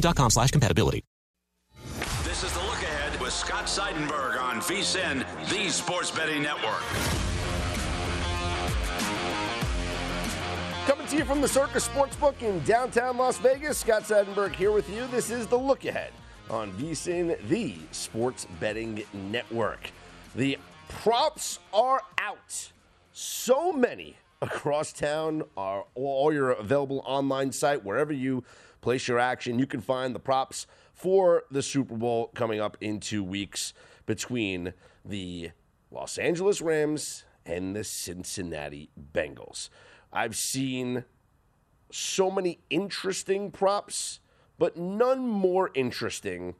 com slash compatibility. This is the look ahead with Scott Seidenberg on VSIN, the sports betting network. Coming to you from the Circa Sportsbook in downtown Las Vegas, Scott Seidenberg here with you. This is the look ahead on VSIN, the sports betting network. The props are out. So many across town are all your available online site wherever you place your action. You can find the props for the Super Bowl coming up in two weeks between the Los Angeles Rams and the Cincinnati Bengals. I've seen so many interesting props, but none more interesting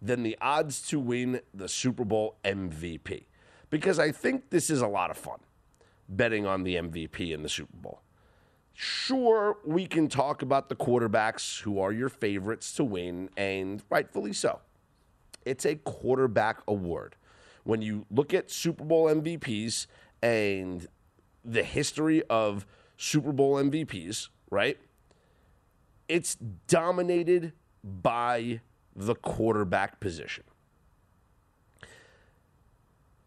than the odds to win the Super Bowl MVP. Because I think this is a lot of fun betting on the MVP in the Super Bowl. Sure, we can talk about the quarterbacks who are your favorites to win, and rightfully so. It's a quarterback award. When you look at Super Bowl MVPs and the history of Super Bowl MVPs, right? It's dominated by the quarterback position.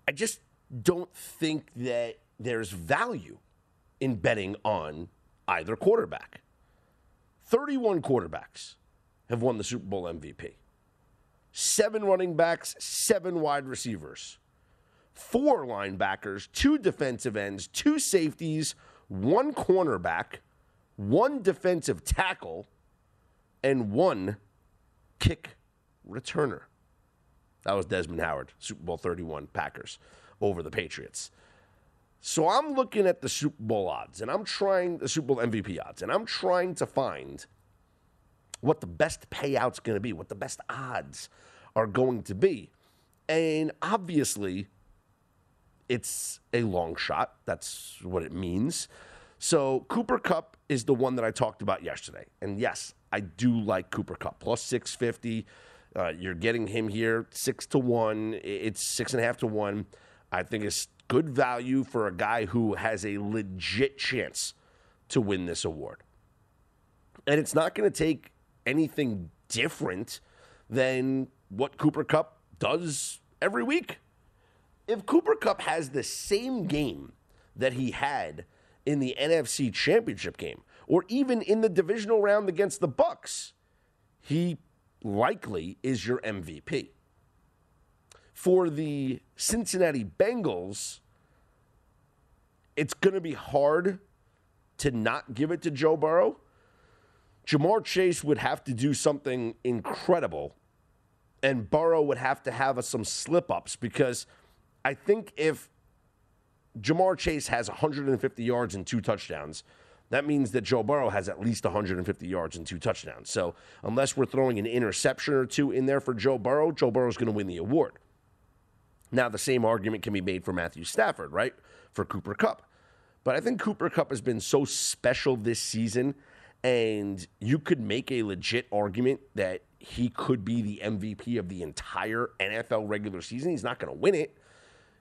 I just don't think that there's value in betting on either quarterback. 31 quarterbacks have won the Super Bowl MVP. Seven running backs, seven wide receivers, four linebackers, two defensive ends, two safeties, one cornerback, one defensive tackle, and one kick returner. That was Desmond Howard, Super Bowl 31 Packers over the Patriots. So I'm looking at the Super Bowl odds and I'm trying the Super Bowl MVP odds and I'm trying to find what the best payout's going to be, what the best odds are going to be. And obviously, it's a long shot. That's what it means. So Cooper Kupp is the one that I talked about yesterday. And yes, I do like Cooper Kupp Plus 650. Uh, you're getting him here six to one. It's six and a half to one. I think it's good value for a guy who has a legit chance to win this award. And it's not going to take anything different than what Cooper Kupp does every week. If Cooper Kupp has the same game that he had in the NFC Championship game or even in the divisional round against the Bucs, he likely is your MVP for the Cincinnati Bengals, it's going to be hard to not give it to Joe Burrow. Ja'Marr Chase would have to do something incredible, and Burrow would have to have some slip ups because I think if Ja'Marr Chase has 150 yards and two touchdowns, that means that Joe Burrow has at least 150 yards and two touchdowns. So, unless we're throwing an interception or two in there for Joe Burrow, Joe Burrow's going to win the award. Now, the same argument can be made for Matthew Stafford, right? For Cooper Kupp. But I think Cooper Kupp has been so special this season, and you could make a legit argument that he could be the MVP of the entire NFL regular season. He's not going to win it.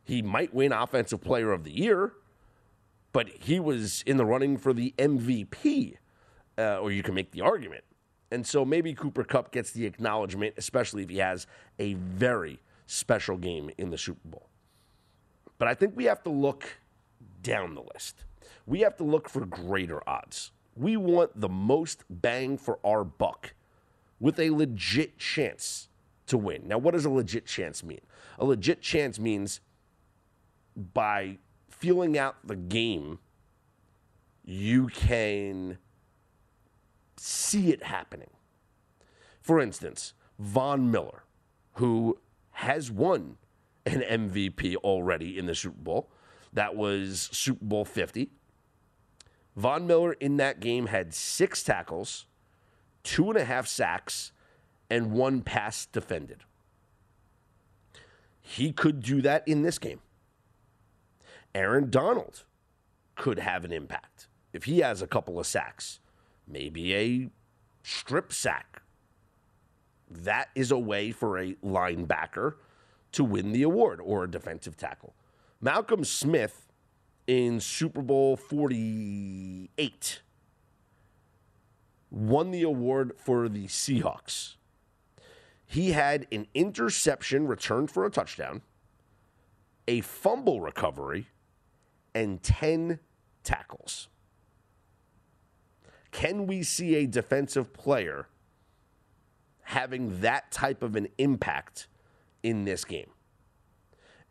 He might win Offensive Player of the Year, but he was in the running for the MVP, uh, or you can make the argument. And so maybe Cooper Kupp gets the acknowledgement, especially if he has a very special game in the Super Bowl. But I think we have to look down the list. We have to look for greater odds. We want the most bang for our buck with a legit chance to win. Now, what does a legit chance mean? A legit chance means by feeling out the game, you can see it happening. For instance, Von Miller, who has won an MVP already in the Super Bowl, that was Super Bowl 50. Von Miller in that game had six tackles, two and a half sacks, and one pass defended. He could do that in this game. Aaron Donald could have an impact if he has a couple of sacks, maybe a strip sack. That is a way for a linebacker to win the award or a defensive tackle. Malcolm Smith in Super Bowl 48 won the award for the Seahawks. He had an interception returned for a touchdown, a fumble recovery, and 10 tackles. Can we see a defensive player having that type of an impact in this game?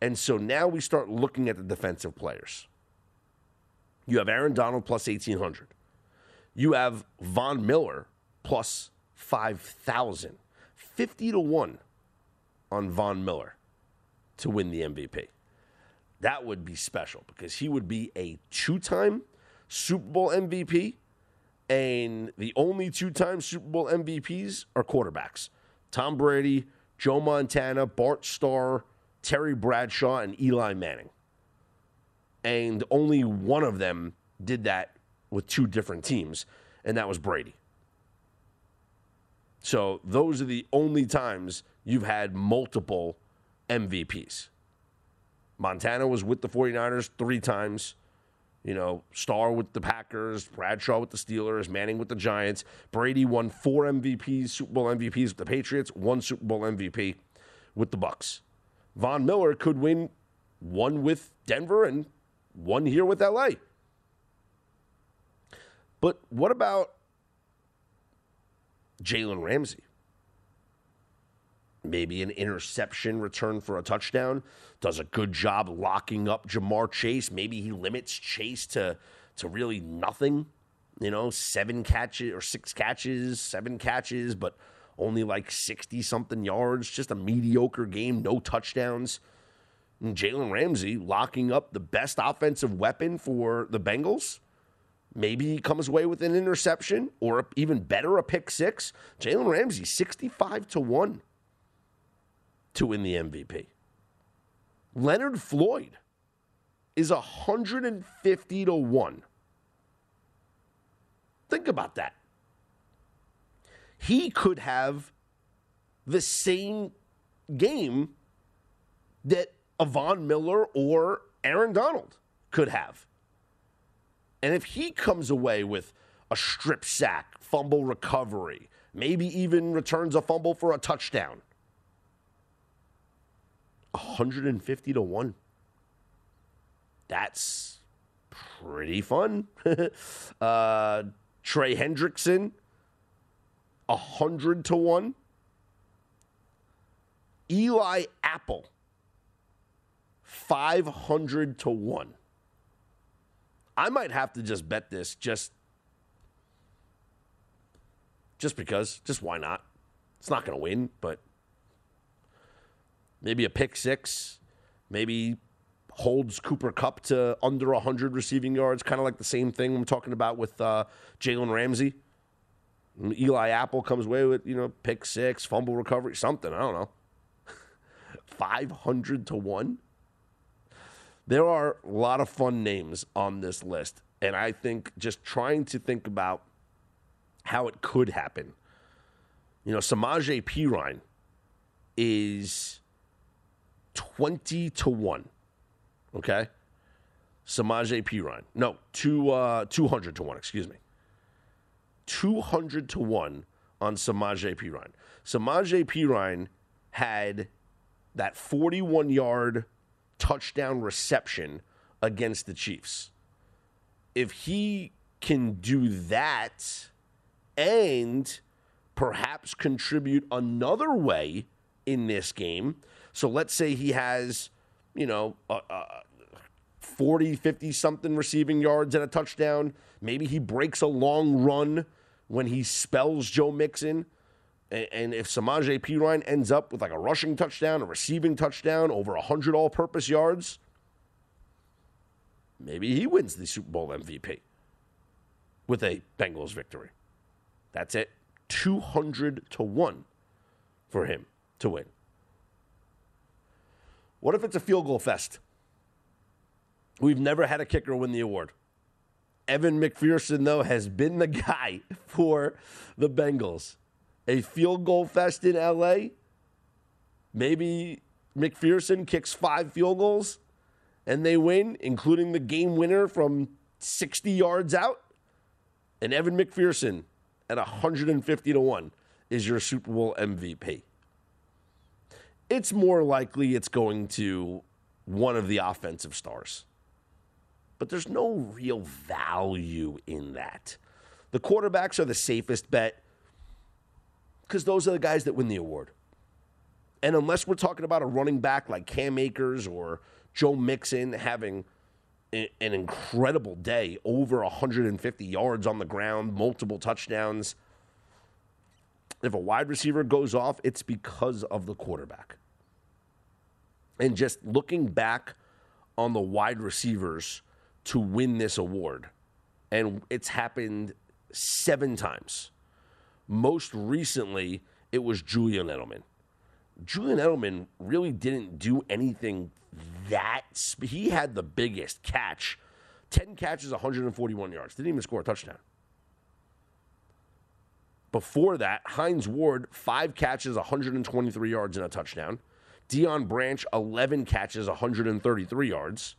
And so now we start looking at the defensive players. You have Aaron Donald plus 1,800. You have Von Miller plus 5,000. 50 to 1 on Von Miller to win the MVP. That would be special because he would be a two time Super Bowl MVP, and the only two time Super Bowl MVPs are quarterbacks Tom Brady, Joe Montana, Bart Starr, Terry Bradshaw, and Eli Manning. And only one of them did that with two different teams, and that was Brady. So those are the only times you've had multiple MVPs. Montana was with the 49ers three times. You know, Starr with the Packers, Bradshaw with the Steelers, Manning with the Giants. Brady won four MVPs, Super Bowl MVPs with the Patriots, one Super Bowl MVP with the Bucs. Von Miller could win one with Denver and one here with LA. But what about Jalen Ramsey. Maybe an interception return for a touchdown. Does a good job locking up Ja'Marr Chase. Maybe he limits Chase to, to really nothing. You know, seven catches or six catches, seven catches, but only like 60 something yards. Just a mediocre game, no touchdowns. And Jalen Ramsey locking up the best offensive weapon for the Bengals Maybe he comes away with an interception or even better, a pick six. Jalen Ramsey, 65 to 1 to win the MVP. Leonard Floyd is 150 to 1. Think about that. He could have the same game that Von Miller or Aaron Donald could have. And if he comes away with a strip sack, fumble recovery, maybe even returns a fumble for a touchdown, 150 to 1. That's pretty fun. uh, Trey Hendrickson, 100 to 1. Eli Apple, 500 to 1. I might have to just bet this just just because, just why not? It's not going to win, but maybe a pick six, maybe holds Cooper Kupp to under 100 receiving yards, kind of like the same thing I'm talking about with uh, Jalen Ramsey. Eli Apple comes away with, you know, pick six, fumble recovery, something. I don't know. 500 to 1? There are a lot of fun names on this list. And I think just trying to think about how it could happen. You know, Samaje Perine is 20 to 1. Okay? Samaje Perine. No, two, uh, 200 to 1, excuse me. 200 to 1 on Samaje Perine. Samaje Perine had that 41 yard touchdown reception against the Chiefs. If he can do that and perhaps contribute another way in this game. So let's say he has, you know, a, a 40, 50 something receiving yards and a touchdown. Maybe he breaks a long run when he spells Joe Mixon. And if Samaje Perine ends up with like a rushing touchdown, a receiving touchdown, over 100 all purpose yards, maybe he wins the Super Bowl MVP with a Bengals victory. That's it. 200 to 1 for him to win. What if it's a field goal fest? We've never had a kicker win the award. Evan McPherson, though, has been the guy for the Bengals. A field goal fest in LA. Maybe McPherson kicks five field goals and they win, including the game winner from 60 yards out. And Evan McPherson at 150 to 1 is your Super Bowl MVP. It's more likely it's going to one of the offensive stars. But there's no real value in that. The quarterbacks are the safest bet because those are the guys that win the award. And unless we're talking about a running back like Cam Akers or Joe Mixon having an incredible day, over 150 yards on the ground, multiple touchdowns. If a wide receiver goes off, it's because of the quarterback. And just looking back on the wide receivers to win this award, and it's happened seven times. Most recently, it was Julian Edelman. Julian Edelman really didn't do anything that. He had the biggest catch 10 catches, 141 yards. Didn't even score a touchdown. Before that, Hines Ward, five catches, 123 yards, and a touchdown. Deion Branch, 11 catches, 133 yards.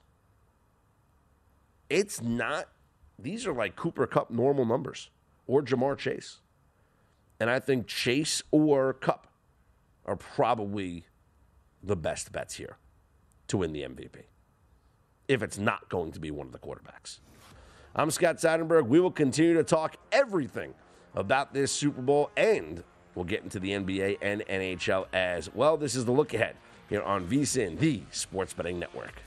It's not, these are like Cooper Kupp normal numbers or Ja'Marr Chase. And I think Chase or Kupp are probably the best bets here to win the MVP if it's not going to be one of the quarterbacks. I'm Scott Seidenberg. We will continue to talk everything about this Super Bowl and we'll get into the NBA and NHL as well. This is the look ahead here on VSIN, the Sports Betting Network.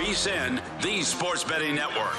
VSIN, the Sports Betting Network.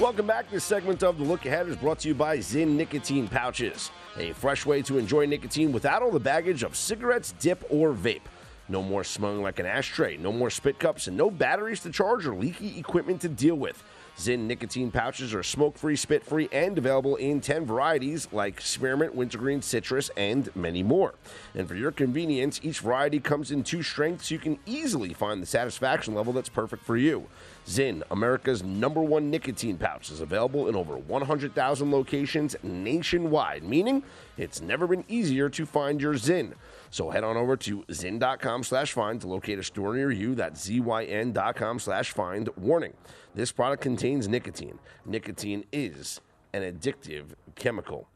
Welcome back. This segment of The Look Ahead is brought to you by Zyn Nicotine Pouches, a fresh way to enjoy nicotine without all the baggage of cigarettes, dip, or vape. No more smelling like an ashtray, no more spit cups, and no batteries to charge or leaky equipment to deal with. Zyn nicotine pouches are smoke free, spit free, and available in 10 varieties like spearmint, wintergreen, citrus, and many more. And for your convenience, each variety comes in two strengths. So you can easily find the satisfaction level that's perfect for you. Zyn, America's number one nicotine pouch, is available in over 100,000 locations nationwide, meaning it's never been easier to find your Zyn. So head on over to zyn.com slash find to locate a store near you. That's zyn.com slash find. Warning, this product contains nicotine. Nicotine is an addictive chemical.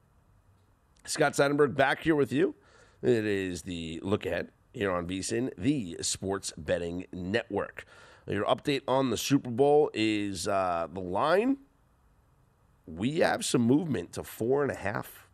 Scott Seidenberg back here with you. It is the look ahead here on VSIN, the sports betting network. Your update on the Super Bowl is uh, the line. We have some movement to four and a half.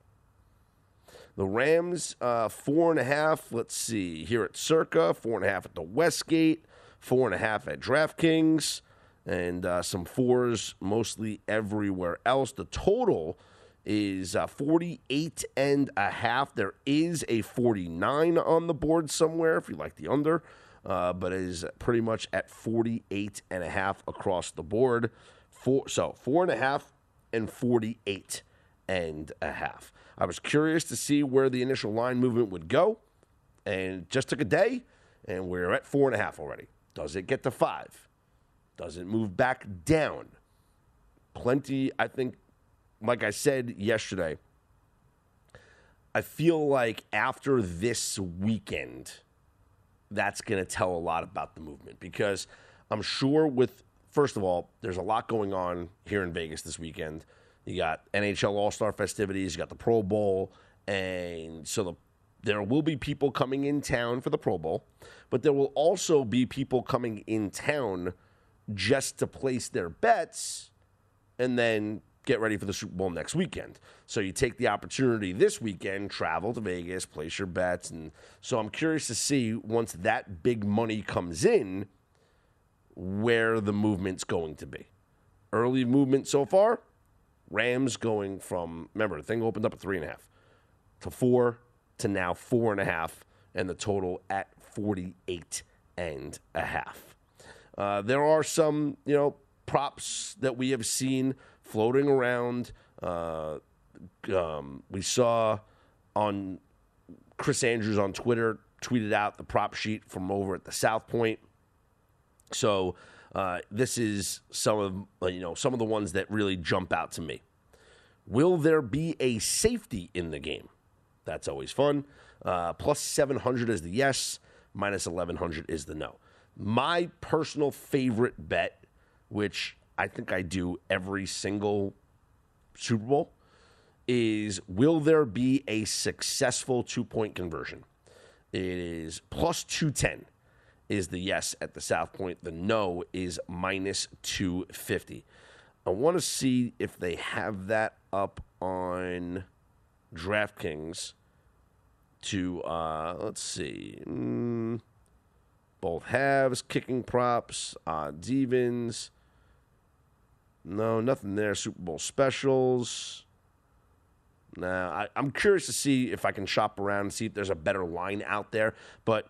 The Rams, uh, four and a half. Let's see here at Circa, four and a half at the Westgate, four and a half at DraftKings, and uh, some fours mostly everywhere else. The total is uh, 48 and a half. There is a 49 on the board somewhere if you like the under, uh, but it is pretty much at 48 and a half across the board. Four, so four and a half and 48 and a half. I was curious to see where the initial line movement would go, and just took a day, and we're at four and a half already. Does it get to five? Does it move back down? Plenty, I think, like I said yesterday, I feel like after this weekend, that's going to tell a lot about the movement because I'm sure with, first of all, there's a lot going on here in Vegas this weekend. You got NHL All Star festivities, you got the Pro Bowl, and so the there will be people coming in town for the Pro Bowl, but there will also be people coming in town just to place their bets and then get ready for the Super Bowl next weekend. So you take the opportunity this weekend, travel to Vegas, place your bets, and so I'm curious to see once that big money comes in, where the movement's going to be. Early movement so far, Rams going from remember the thing opened up at three and a half to four to now four and a half, and the total at 48 and a half. Uh, there are some, you know, props that we have seen floating around. Uh, um, we saw on Chris Andrews on Twitter tweeted out the prop sheet from over at the South Point. So uh, this is some of you know some of the ones that really jump out to me. Will there be a safety in the game? That's always fun. Uh, plus 700 is the yes, minus 1100 is the no. My personal favorite bet, which I think I do every single Super Bowl, is will there be a successful two point conversion? It is plus 210 is the yes at the South Point. The no is minus 250. I want to see if they have that up on DraftKings to, uh, let's see, mm, both halves, kicking props, odds evens. No, nothing there. Super Bowl specials. Now, I, I'm curious to see if I can shop around and see if there's a better line out there. But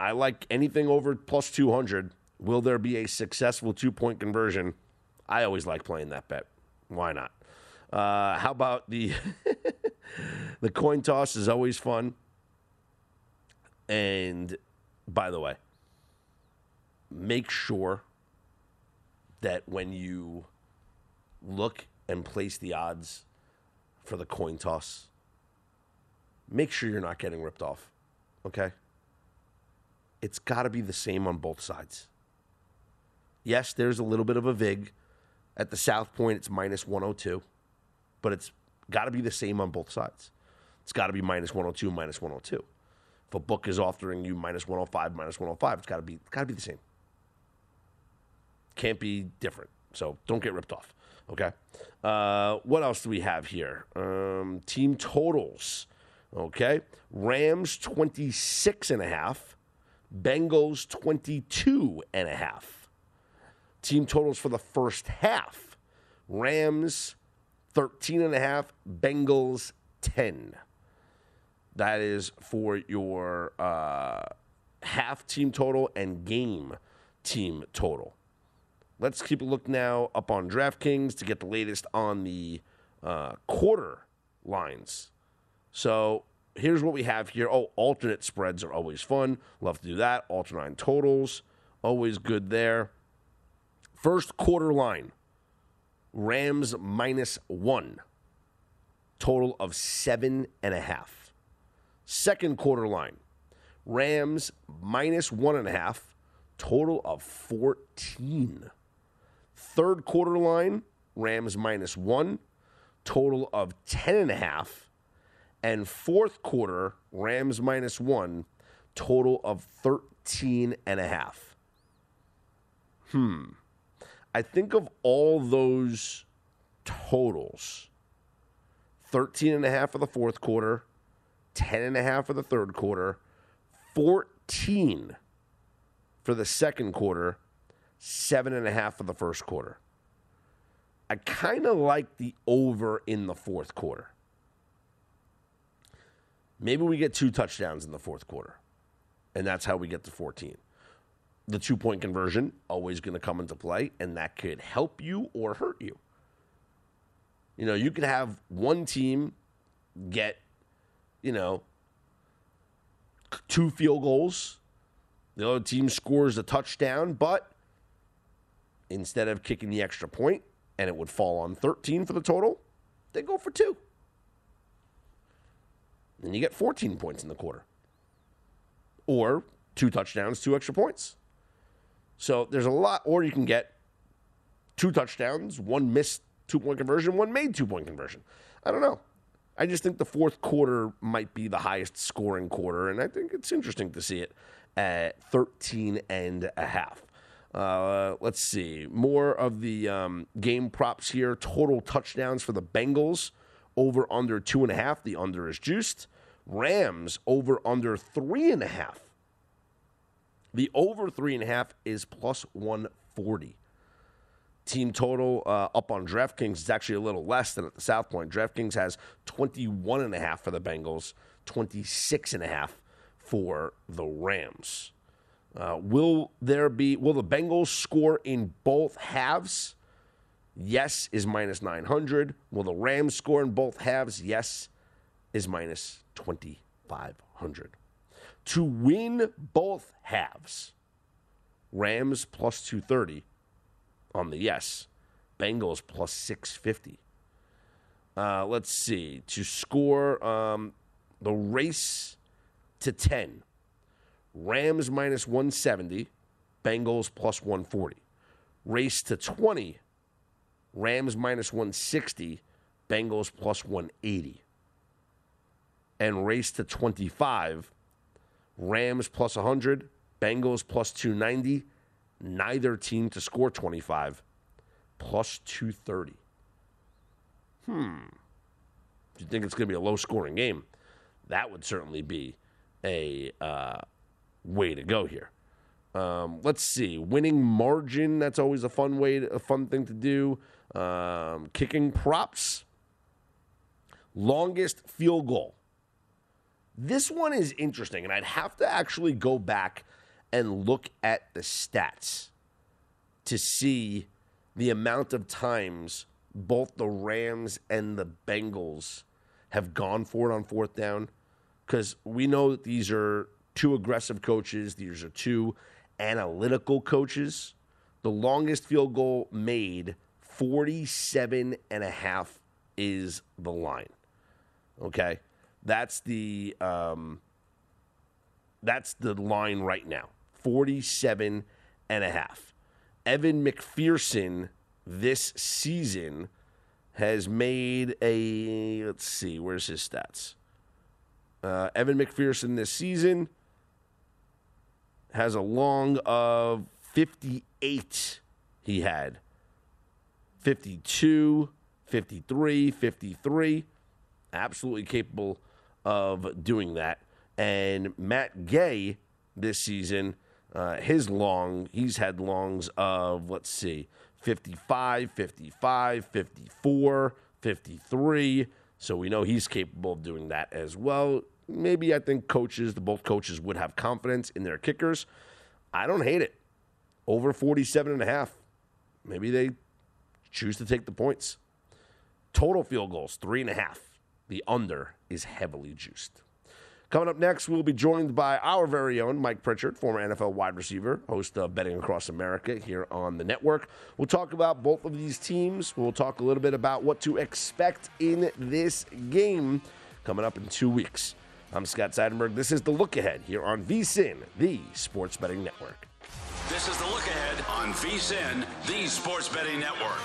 I like anything over plus 200. Will there be a successful two point conversion? I always like playing that bet. Why not? Uh, how about the the coin toss is always fun. And by the way, make sure that when you look and place the odds for the coin toss, make sure you're not getting ripped off. Okay? It's got to be the same on both sides. Yes, there's a little bit of a VIG. At the South Point, it's minus 102, but it's got to be the same on both sides. It's got to be minus 102, minus 102. If a book is offering you minus 105, minus 105, it's got to be got to be the same. Can't be different. So don't get ripped off. Okay. Uh, what else do we have here? Um, team totals. Okay. Rams 26 and a half. Bengals 22 and a half. Team totals for the first half. Rams 13 and a half, Bengals 10. That is for your uh, half team total and game team total. let's keep a look now up on DraftKings to get the latest on the uh, quarter lines. So here's what we have here. Oh, alternate spreads are always fun. Love to do that. Alternate totals, always good there. First quarter line Rams minus one, total of seven and a half. Second quarter line Rams minus one and a half, total of 14. Third quarter line Rams minus one, total of 10 and a half. And fourth quarter Rams minus one, total of 13 and a half. Hmm. I think of all those totals 13 and a half for the fourth quarter, 10 and a half for the third quarter, 14 for the second quarter, seven and a half for the first quarter. I kind of like the over in the fourth quarter. Maybe we get two touchdowns in the fourth quarter, and that's how we get to 14 the two point conversion always going to come into play, and that could help you or hurt you. You know, you could have one team get, you know, two field goals, the other team scores a touchdown, but instead of kicking the extra point and it would fall on 13 for the total, they go for two. And you get 14 points in the quarter. Or two touchdowns, two extra points. So there's a lot, or you can get two touchdowns, one missed two point conversion, one made two point conversion. I don't know. I just think the fourth quarter might be the highest scoring quarter, and I think it's interesting to see it at 13 and a half. Uh, let's see. More of the um, game props here. Total touchdowns for the Bengals over under two and a half. The under is juiced. Rams over under three and a half. The over three and a half is plus 140. Team total uh, up on DraftKings is actually a little less than at the South Point. DraftKings has 21 and a half for the Bengals, 26 and a half for the Rams. Uh, will there be? Will the Bengals score in both halves? Yes, is minus 900. Will the Rams score in both halves? Yes, is minus 2500 to win both halves. Rams plus 230 on the yes. Bengals plus 650. Uh, let's see. To score um, the race to 10. Rams minus 170. Bengals plus 140. Race to 20. Rams minus 160. Bengals plus 180. And race to 25. Rams plus 100, Bengals plus 290, neither team to score 25, plus 230. Hmm. Do you think it's going to be a low scoring game? That would certainly be a uh, way to go here. Um, let's see. Winning margin, that's always a fun way, to, a fun thing to do. Um, kicking props. Longest field goal. This one is interesting, and I'd have to actually go back and look at the stats to see the amount of times both the Rams and the Bengals have gone for it on fourth down. Because we know that these are two aggressive coaches, these are two analytical coaches. The longest field goal made, 47 and a half, is the line. Okay. That's the um, that's the line right now. 47 and a half. Evan McPherson this season has made a let's see, where's his stats? Uh, Evan McPherson this season has a long of 58 he had 52 53 53 absolutely capable of doing that. And Matt Gay this season, uh, his long, he's had longs of, let's see, 55, 55, 54, 53. So we know he's capable of doing that as well. Maybe I think coaches, the both coaches would have confidence in their kickers. I don't hate it. Over 47 and a half. maybe they choose to take the points. Total field goals, three and a half. The under is heavily juiced. Coming up next, we'll be joined by our very own Mike Pritchard, former NFL wide receiver, host of Betting Across America here on the network. We'll talk about both of these teams. We'll talk a little bit about what to expect in this game coming up in two weeks. I'm Scott Seidenberg. This is the look ahead here on VSIN, the Sports Betting Network. This is the look ahead on VSIN, the Sports Betting Network.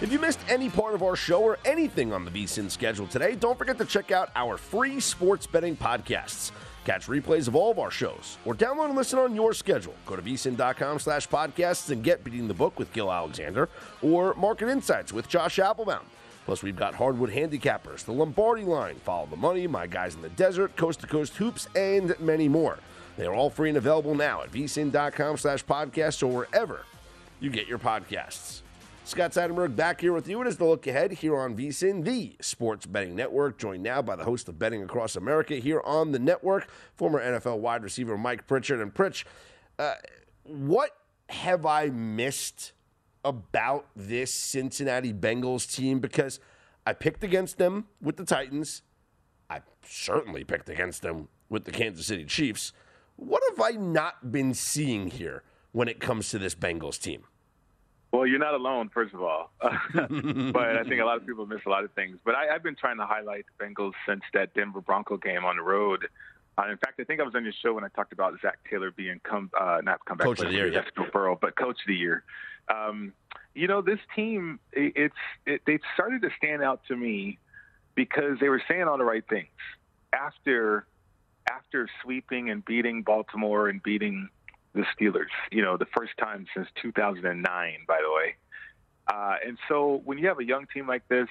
If you missed any part of our show or anything on the VSIN schedule today, don't forget to check out our free sports betting podcasts. Catch replays of all of our shows or download and listen on your schedule. Go to vsin.com slash podcasts and get Beating the Book with Gill Alexander or Market Insights with Josh Appelbaum. Plus, we've got Hardwood Handicappers, the Lombardi Line, Follow the Money, My Guys in the Desert, Coast to Coast Hoops, and many more. They are all free and available now at vsin.com slash podcasts or wherever you get your podcasts. Scott Seidenberg back here with you. It is the look ahead here on VSIN, the sports betting network, joined now by the host of Betting Across America here on the network, former NFL wide receiver Mike Pritchard. And Pritch, uh, what have I missed about this Cincinnati Bengals team? Because I picked against them with the Titans. I certainly picked against them with the Kansas City Chiefs. What have I not been seeing here when it comes to this Bengals team? Well, you're not alone, first of all. but I think a lot of people miss a lot of things. But I, have been trying to highlight the Bengals since that Denver Bronco game on the road. Uh, in fact, I think I was on your show when I talked about Zac Taylor being come uh, not comeback coach of the year, yes, Joe Burrow, but coach of the year. Um, you know, this team it's it, they started to stand out to me because they were saying all the right things after after sweeping and beating Baltimore and beating the Steelers. You know, the first time since 2009, by the way. Uh, and so when you have a young team like this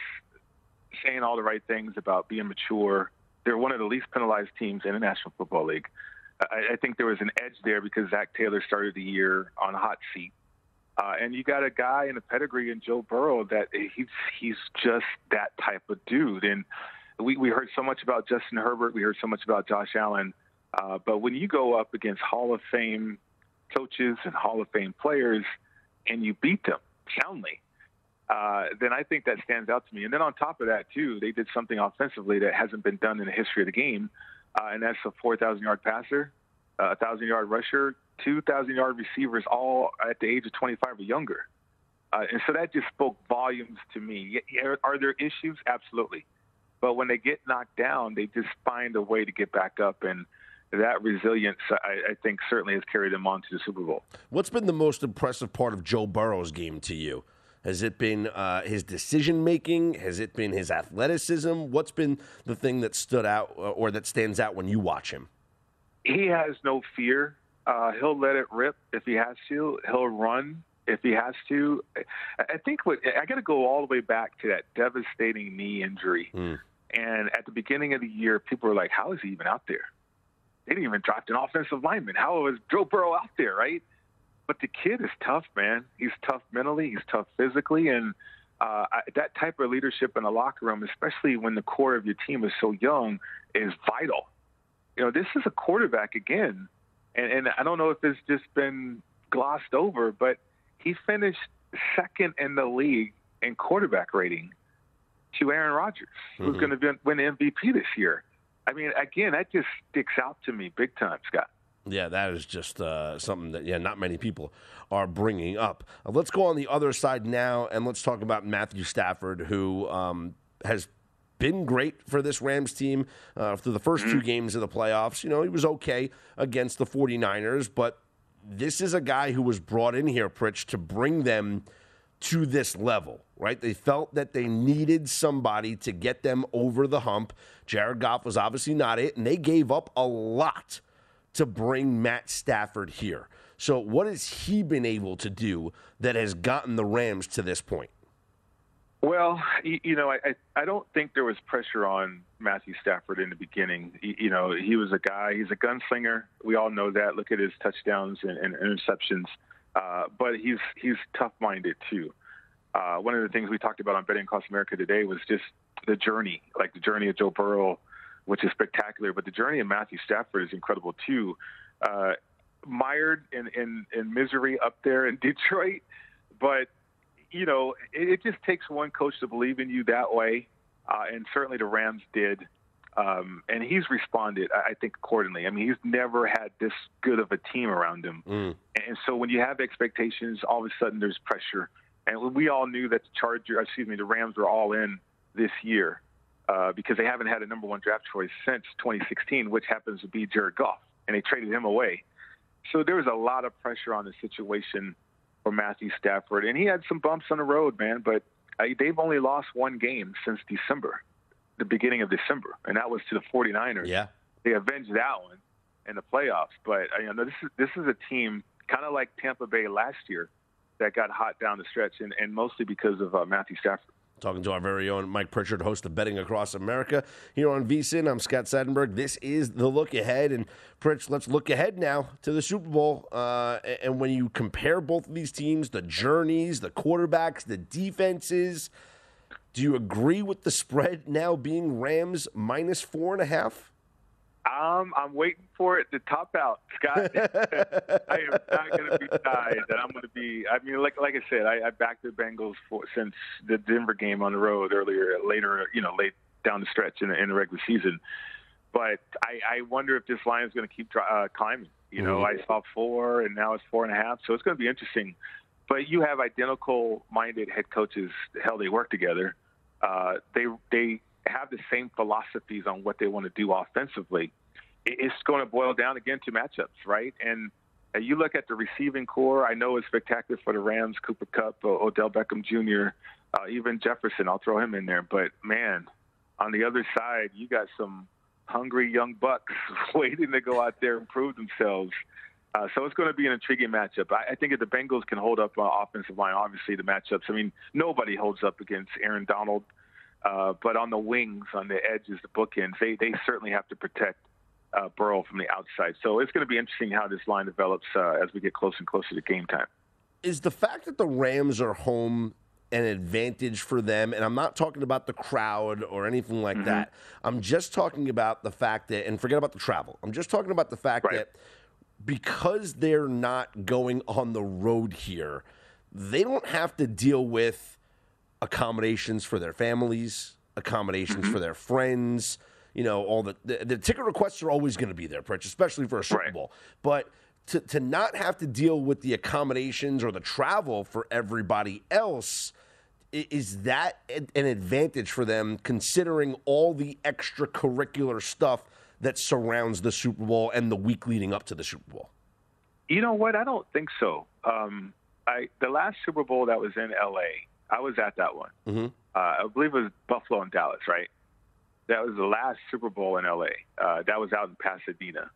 saying all the right things about being mature, they're one of the least penalized teams in the National Football League. I, I think there was an edge there because Zac Taylor started the year on a hot seat. Uh, and you got a guy in a pedigree in Joe Burrow that he's he's just that type of dude. And we we heard so much about Justin Herbert, we heard so much about Josh Allen, uh, but when you go up against Hall of Fame coaches and Hall of Fame players, and you beat them soundly, uh, then I think that stands out to me. And then on top of that, too, they did something offensively that hasn't been done in the history of the game, uh, and that's a 4,000 yard passer, a uh, 1,000 yard rusher, 2,000 yard receivers, all at the age of 25 or younger. Uh, and so that just spoke volumes to me. Are there issues? Absolutely. But when they get knocked down, they just find a way to get back up. And that resilience, I, I, think, certainly has carried them on to the Super Bowl. What's been the most impressive part of Joe Burrow's game to you? Has it been uh, his decision making? Has it been his athleticism? What's been the thing that stood out uh, or that stands out when you watch him? He has no fear. Uh, he'll let it rip if he has to. He'll run if he has to. I think what I got to go all the way back to that devastating knee injury. Mm. And at the beginning of the year, people were like, "How is he even out there?" they didn't even draft an offensive lineman. How was Joe Burrow out there, right? But the kid is tough, man. He's tough mentally. He's tough physically, and uh, I, that type of leadership in a locker room, especially when the core of your team is so young, is vital. You know, this is a quarterback again, and, and I don't know if it's just been glossed over, but he finished second in the league in quarterback rating to Aaron Rodgers, mm-hmm. who's going to win MVP this year. I mean, again, that just sticks out to me big time, Scott. Yeah, that is just uh, something that yeah, not many people are bringing up. Uh, let's go on the other side now, and let's talk about Matthew Stafford, who um, has been great for this Rams team uh, through the 1st mm-hmm. two games of the playoffs. You know, he was okay against the 49ers, but this is a guy who was brought in here, Pritch, to bring them to this level, right? They felt that they needed somebody to get them over the hump. Jared Goff was obviously not it, and they gave up a lot to bring Matt Stafford here. So, what has he been able to do that has gotten the Rams to this point? Well, you know, I, I don't think there was pressure on Matthew Stafford in the beginning. You know, he was a guy, he's a gunslinger. We all know that. Look at his touchdowns and, and interceptions. Uh, but he's he's tough-minded too. Uh, one of the things we talked about on Betting Across America today was just the journey, like the journey of Joe Burrow, which is spectacular. But the journey of Matthew Stafford is incredible too. Uh, mired in, in, in misery up there in Detroit. But, you know, it, it just takes one coach to believe in you that way. Uh, and certainly the Rams did. Um, and he's responded, I think, accordingly. I mean, he's never had this good of a team around him. Mm. And so when you have expectations, all of a sudden there's pressure. And we all knew that the Charger, excuse me, the Rams were all in this year uh, because they haven't had a number one draft choice since 2016, which happens to be Jared Goff, and they traded him away. So there was a lot of pressure on the situation for Matthew Stafford, and he had some bumps on the road, man. But uh, they've only lost one game since December, the beginning of December, and that was to the 49ers. Yeah. They avenged that one in the playoffs. But uh, you know, this is this is a team kind of like Tampa Bay last year that got hot down the stretch, and, and mostly because of uh, Matthew Stafford. Talking to our very own Mike Pritchard, host of Betting Across America here on VSIN. I'm Scott Seidenberg. This is the look ahead, and Pritch, let's look ahead now to the Super Bowl. Uh, and when you compare both of these teams, the journeys, the quarterbacks, the defenses, do you agree with the spread now being Rams minus four and a half? Um, I'm waiting for it to top out, Scott. I am not going to be tied. That I'm going to be. I mean, like like I said, I, I backed the Bengals for since the Denver game on the road earlier, later, you know, late down the stretch in, the- in the regular season. But I, I wonder if this line is going to keep uh, climbing. You know, Mhm. I saw four, and now it's four and a half. So it's going to be interesting. But you have identical-minded head coaches. Hell, they work together. Uh, they they have the same philosophies on what they want to do offensively. It's going to boil down again to matchups, right? And uh, you look at the receiving core. I know it's spectacular for the Rams: Cooper Kupp, Odell Beckham Jr., uh, even Jefferson. I'll throw him in there. But man, on the other side, you got some hungry young bucks waiting to go out there and prove themselves. Uh, so it's going to be an intriguing matchup. I, I think if the Bengals can hold up uh, offensive line, obviously the matchups. I mean, nobody holds up against Aaron Donald, uh, but on the wings, on the edges, the bookends, they they certainly have to protect uh, Burrow from the outside. So it's going to be interesting how this line develops uh, as we get closer and closer to game time. is the fact that the Rams are home an advantage for them? And I'm not talking about the crowd or anything like that. I'm just talking about the fact that, and forget about the travel. I'm just talking about the fact that because they're not going on the road here, they don't have to deal with accommodations for their families, accommodations mm-hmm. for their friends. You know, all the, the the ticket requests are always going to be there, Pritch, especially for a Super Bowl. But to to not have to deal with the accommodations or the travel for everybody else, is that an advantage for them considering all the extracurricular stuff that surrounds the Super Bowl and the week leading up to the Super Bowl? You know what? I don't think so. Um, I the last Super Bowl that was in L.A. I was at that one. Mm-hmm. Uh, I believe it was Buffalo and Dallas, right? That was the last Super Bowl in LA. Uh, that was out in Pasadena.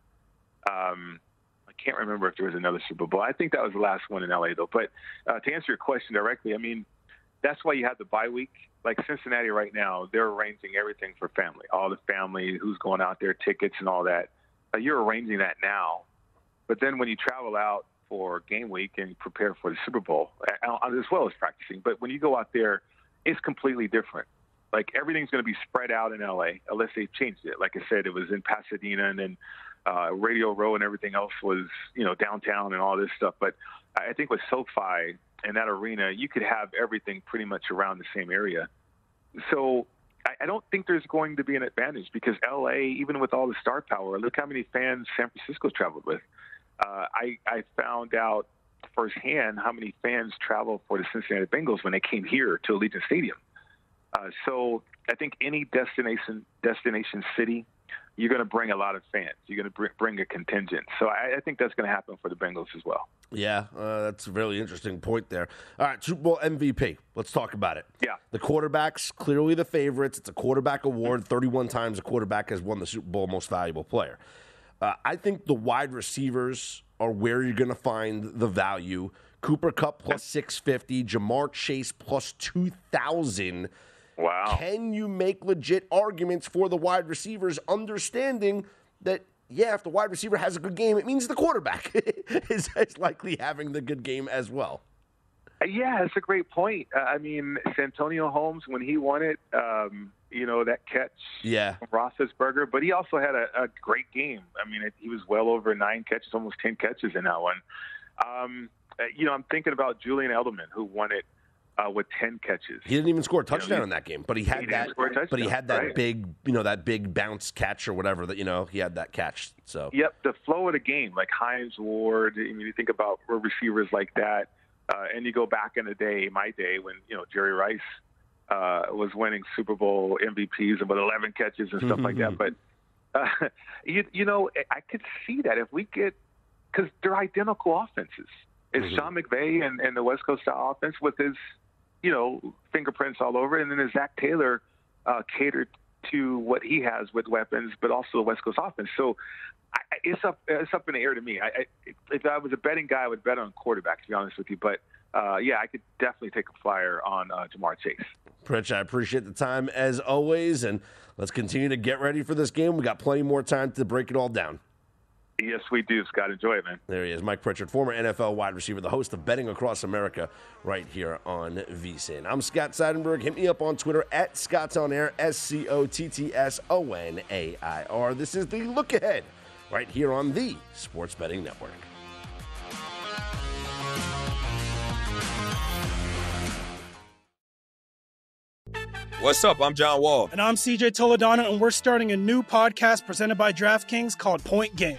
Um, I can't remember if there was another Super Bowl. I think that was the last one in LA, though. But uh, to answer your question directly, I mean, that's why you have the bye week. Like Cincinnati right now, they're arranging everything for family, all the family, who's going out there, tickets and all that. Uh, you're arranging that now. But then when you travel out for game week and prepare for the Super Bowl, as well as practicing, but when you go out there, it's completely different. Like everything's going to be spread out in LA, unless they've changed it. Like I said, it was in Pasadena, and then uh, Radio Row and everything else was, you know, downtown and all this stuff. But I think with SoFi and that arena, you could have everything pretty much around the same area. So I, I don't think there's going to be an advantage because LA, even with all the star power, look how many fans San Francisco traveled with. Uh, I, I found out firsthand how many fans travel for the Cincinnati Bengals when they came here to Allegiant Stadium. Uh, so I think any destination destination city, you're going to bring a lot of fans. You're going to br- bring a contingent. So I, I think that's going to happen for the Bengals as well. Yeah, uh, that's a really interesting point there. All right, Super Bowl MVP. Let's talk about it. Yeah. The quarterbacks, clearly the favorites. It's a quarterback award. 31 times a quarterback has won the Super Bowl most valuable player. Uh, I think the wide receivers are where you're going to find the value. Cooper Kupp plus 650, Ja'Marr Chase plus 2,000. Wow. Can you make legit arguments for the wide receivers, understanding that, yeah, if the wide receiver has a good game, it means the quarterback is, is likely having the good game as well? Uh, Yeah, that's a great point. Uh, I mean, Santonio Holmes, when he won it, um, you know, that catch Yeah. from Roethlisberger, but he also had a, a great game. I mean, it, he was well over nine catches, almost ten catches in that one. Um, uh, you know, I'm thinking about Julian Edelman, who won it uh, with ten catches. He didn't even score a touchdown he- in that game, but he had he that. but he had that right. big, you know, that big bounce catch or whatever that you know he had that catch. So Yep, the flow of the game, like Hines Ward. I mean, you think about receivers like that, uh, and you go back in the day, my day, when you know Jerry Rice uh, was winning Super Bowl MVPs and with 11 catches and stuff like that. But uh, you, you know, I could see that if we get because they're identical offenses. It's Sean McVay and, and the West Coast style offense with his, you know, fingerprints all over, and then as Zac Taylor uh, catered to what he has with weapons, but also the West Coast offense. So I, it's up it's up in the air to me. I, I, if I was a betting guy, I would bet on quarterback. To be honest with you, but uh, yeah, I could definitely take a flyer on uh, Ja'Marr Chase. Pritch, I appreciate the time as always, and let's continue to get ready for this game. We got plenty more time to break it all down. Yes, we do, Scott. Enjoy it, man. There he is, Mike Pritchard, former NFL wide receiver, the host of Betting Across America, right here on VSIN. I'm Scott Seidenberg. Hit me up on Twitter at Scott's On Air, S C O T T S O N A I R. This is the look ahead, right here on the Sports Betting Network. What's up? I'm John Wall. And I'm CJ Toledano, and we're starting a new podcast presented by DraftKings called Point Game.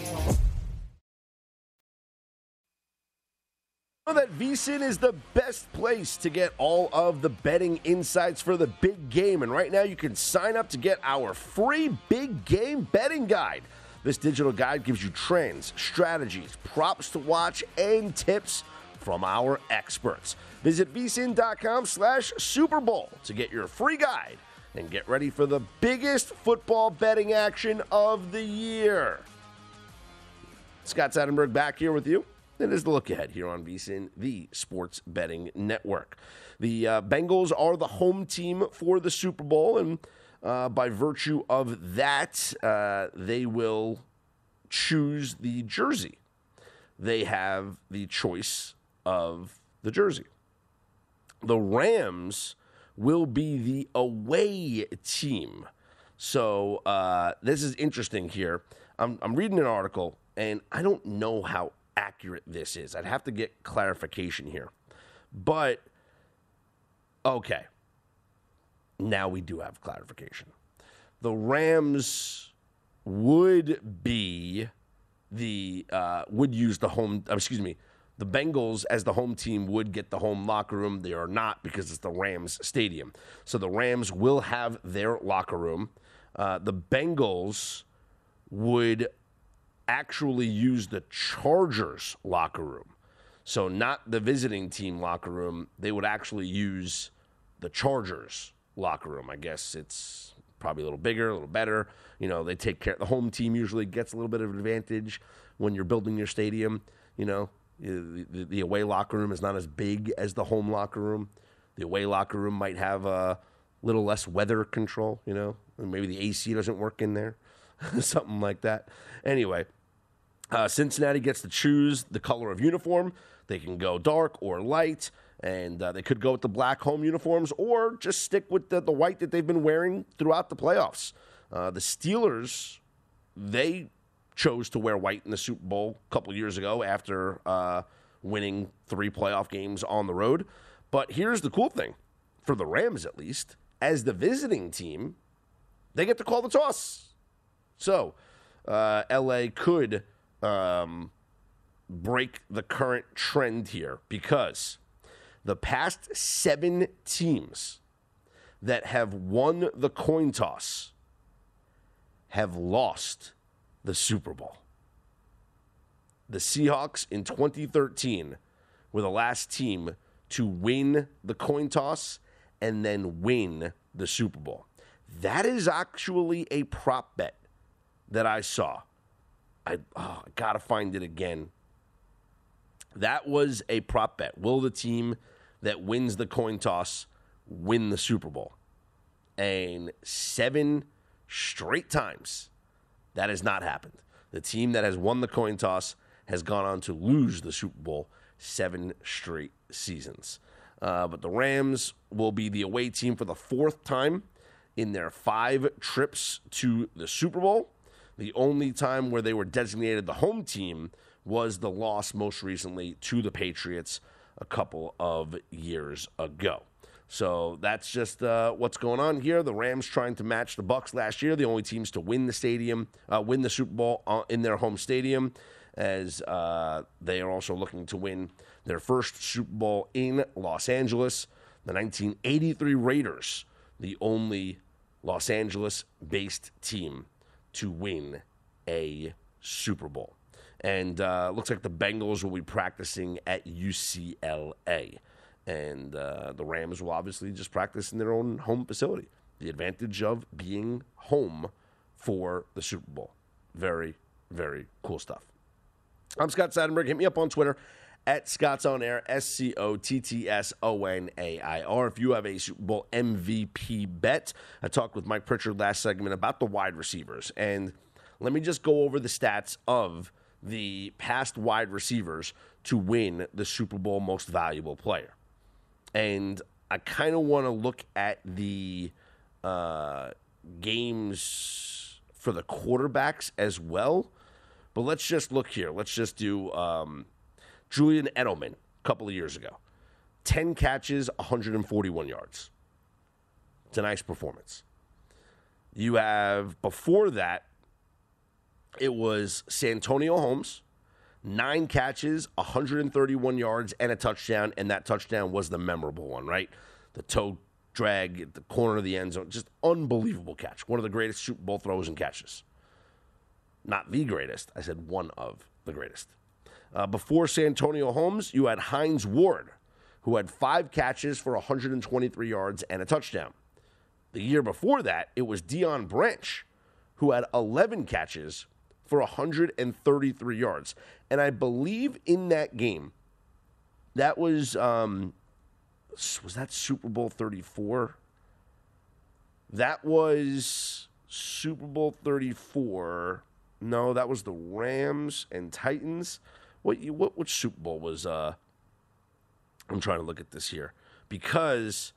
That VSIN is the best place to get all of the betting insights for the big game. And right now, you can sign up to get our free big game betting guide. This digital guide gives you trends, strategies, props to watch, and tips from our experts. Visit vsin.com slash Super Bowl to get your free guide and get ready for the biggest football betting action of the year. Scott Seidenberg back here with you. It is the look ahead here on VSIN, the sports betting network. The uh, Bengals are the home team for the Super Bowl, and uh, by virtue of that, uh, they will choose the jersey. They have the choice of the jersey. The Rams will be the away team. So uh, this is interesting here. I'm, I'm reading an article, and I don't know how accurate this is. I'd have to get clarification here. But, okay. Now we do have clarification. The Rams would be the, uh, would use the home, uh, excuse me, the Bengals as the home team would get the home locker room. They are not because it's the Rams stadium. So the Rams will have their locker room. Uh, the Bengals would actually use the Chargers locker room. So not the visiting team locker room. They would actually use the Chargers locker room. I guess it's probably a little bigger, a little better. You know, they take care. The home team usually gets a little bit of advantage when you're building your stadium. You know, the, the, away locker room is not as big as the home locker room. The away locker room might have a little less weather control. You know, and maybe the AC doesn't work in there, something like that. Anyway, Uh, Cincinnati gets to choose the color of uniform. They can go dark or light, and uh, they could go with the black home uniforms or just stick with the, the white that they've been wearing throughout the playoffs. Uh, the Steelers, they chose to wear white in the Super Bowl a couple years ago after uh, winning three playoff games on the road. But here's the cool thing for the Rams, at least, as the visiting team, they get to call the toss. So, uh, LA could um, break the current trend here because the past seven teams that have won the coin toss have lost the Super Bowl. The Seahawks in 2013 were the last team to win the coin toss and then win the Super Bowl. That is actually a prop bet that I saw. I, oh, gotta find it again. That was a prop bet. Will the team that wins the coin toss win the Super Bowl? And seven straight times that has not happened. The team that has won the coin toss has gone on to lose the Super Bowl seven straight seasons. Uh, but the Rams will be the away team for the fourth time in their five trips to the Super Bowl. The only time where they were designated the home team was the loss most recently to the Patriots a couple of years ago. So that's just uh, what's going on here. The Rams trying to match the Bucs last year, the only teams to win the stadium, uh, win the Super Bowl uh, in their home stadium, as uh, they are also looking to win their first Super Bowl in Los Angeles. The 1983 Raiders, the only Los Angeles-based team to win a Super Bowl. And uh, looks like the Bengals will be practicing at UCLA. And uh, the Rams will obviously just practice in their own home facility. The advantage of being home for the Super Bowl. Very, very cool stuff. I'm Scott Seidenberg. Hit me up on Twitter at Scott's On Air, S C O T T S O N A I R. If you have a Super Bowl MVP bet, I talked with Mike Pritchard last segment about the wide receivers. And let me just go over the stats of the past wide receivers to win the Super Bowl most valuable player. And I kind of want to look at the uh, games for the quarterbacks as well. But let's just look here. Let's just do um, Julian Edelman a couple of years ago 10 catches, 141 yards. It's a nice performance. You have before that, it was Santonio Holmes, nine catches, 131 yards, and a touchdown. And that touchdown was the memorable one, right? The toe drag at the corner of the end zone. Just unbelievable catch. One of the greatest Super Bowl throws and catches. Not the greatest. I said one of the greatest. Uh, before Santonio Holmes, you had Hines Ward, who had five catches for 123 yards and a touchdown. The year before that, it was Deion Branch, who had 11 catches for 133 yards. And I believe in that game, that was um, was that Super Bowl 34? That was Super Bowl 34. No, that was the Rams and Titans. What what which Super Bowl was uh I'm trying to look at this here because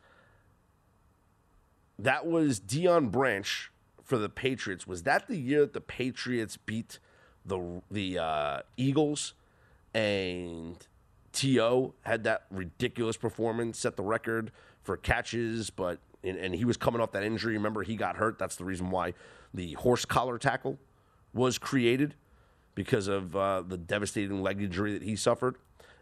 that was Deion Branch for the Patriots. Was that the year that the Patriots beat the the uh, Eagles and T.O. had that ridiculous performance, set the record for catches, but and, and he was coming off that injury. Remember, he got hurt. That's the reason why the horse collar tackle was created because of uh, the devastating leg injury that he suffered.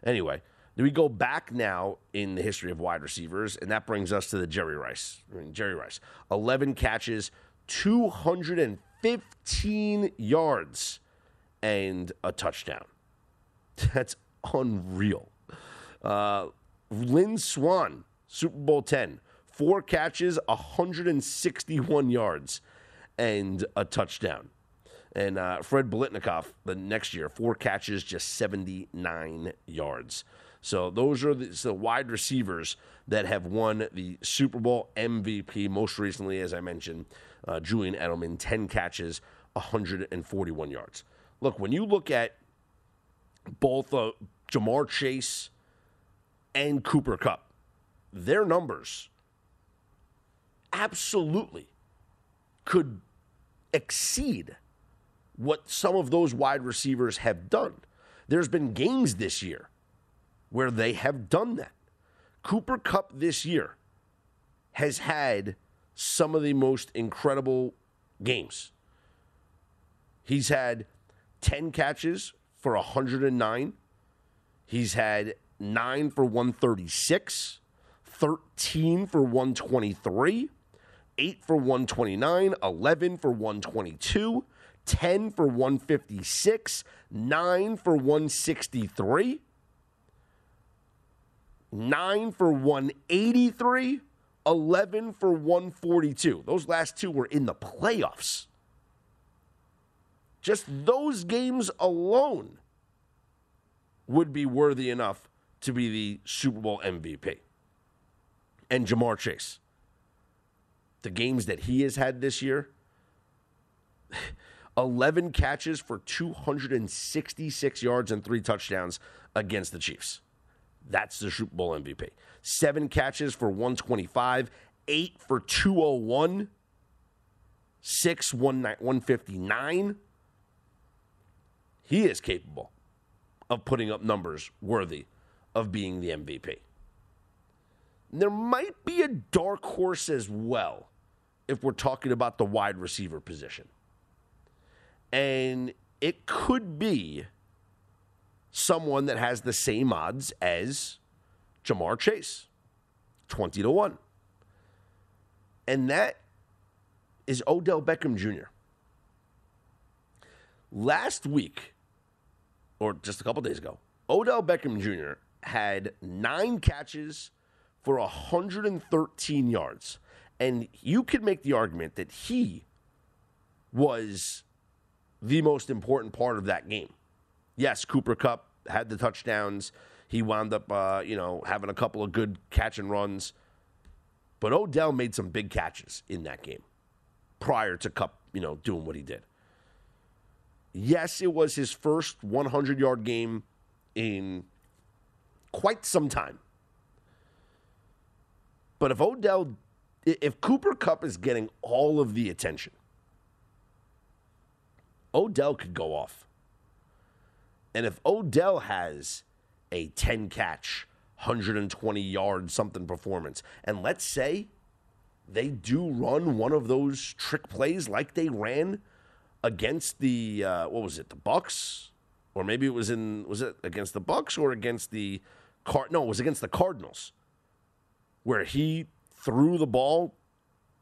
Anyway, do we go back now in the history of wide receivers, and that brings us to the Jerry Rice. I mean, Jerry Rice, eleven catches, two hundred and fifteen yards, and a touchdown. That's unreal. Uh, Lynn Swann, Super Bowl 10, four catches, hundred and sixty-one yards, and a touchdown. And uh, Fred Biletnikoff the next year, four catches, just 79 yards. So those are the, the, wide receivers that have won the Super Bowl MVP. Most recently, as I mentioned, uh, Julian Edelman, 10 catches, 141 yards. Look, when you look at both uh, Ja'Marr Chase and Cooper Kupp, their numbers absolutely could exceed what some of those wide receivers have done. There's been games this year where they have done that. Cooper Kupp this year has had some of the most incredible games. He's had 10 catches for 109. He's had 9 for 136, 13 for 123, 8 for 129, 11 for 122, 10 for 156, 9 for 163, 9 for 183, 11 for 142. Those last two were in the playoffs. Just those games alone would be worthy enough to be the Super Bowl MVP. And Ja'Marr Chase, the games that he has had this year 11 catches for 266 yards and three touchdowns against the Chiefs. That's the Super Bowl MVP. Seven catches for 125, eight for 201, six 159. He is capable of putting up numbers worthy of being the MVP. There might be a dark horse as well if we're talking about the wide receiver position. And it could be someone that has the same odds as Ja'Marr Chase 20 to 1. And that is Odell Beckham Jr. Last week, or just a couple days ago, Odell Beckham Jr. had nine catches for 113 yards. And you could make the argument that he was the most important part of that game. Yes, Cooper Kupp had the touchdowns. He wound up, uh, you know, having a couple of good catch and runs. But Odell made some big catches in that game prior to Kupp, you know, doing what he did. Yes, it was his first 100 yard game in quite some time. But if Odell, if Cooper Kupp is getting all of the attention, Odell could go off. And if Odell has a 10 catch, 120 yard something performance, and let's say they do run one of those trick plays like they ran against the uh, what was it, the Bucs, or maybe it was in was it against the Bucs or against the Card? No, it was against the Cardinals, where he threw the ball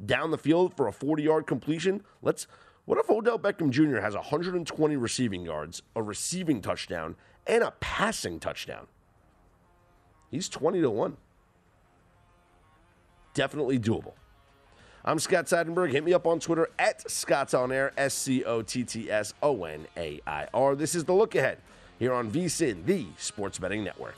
down the field for a 40 yard completion. Let's what if Odell Beckham Jr. has 120 receiving yards, a receiving touchdown, and a passing touchdown? He's 20 to 1. Definitely doable. I'm Scott Seidenberg. Hit me up on Twitter at Scott's On Air, S C O T T S O N A I R. This is the look ahead here on VSIN, the Sports Betting Network.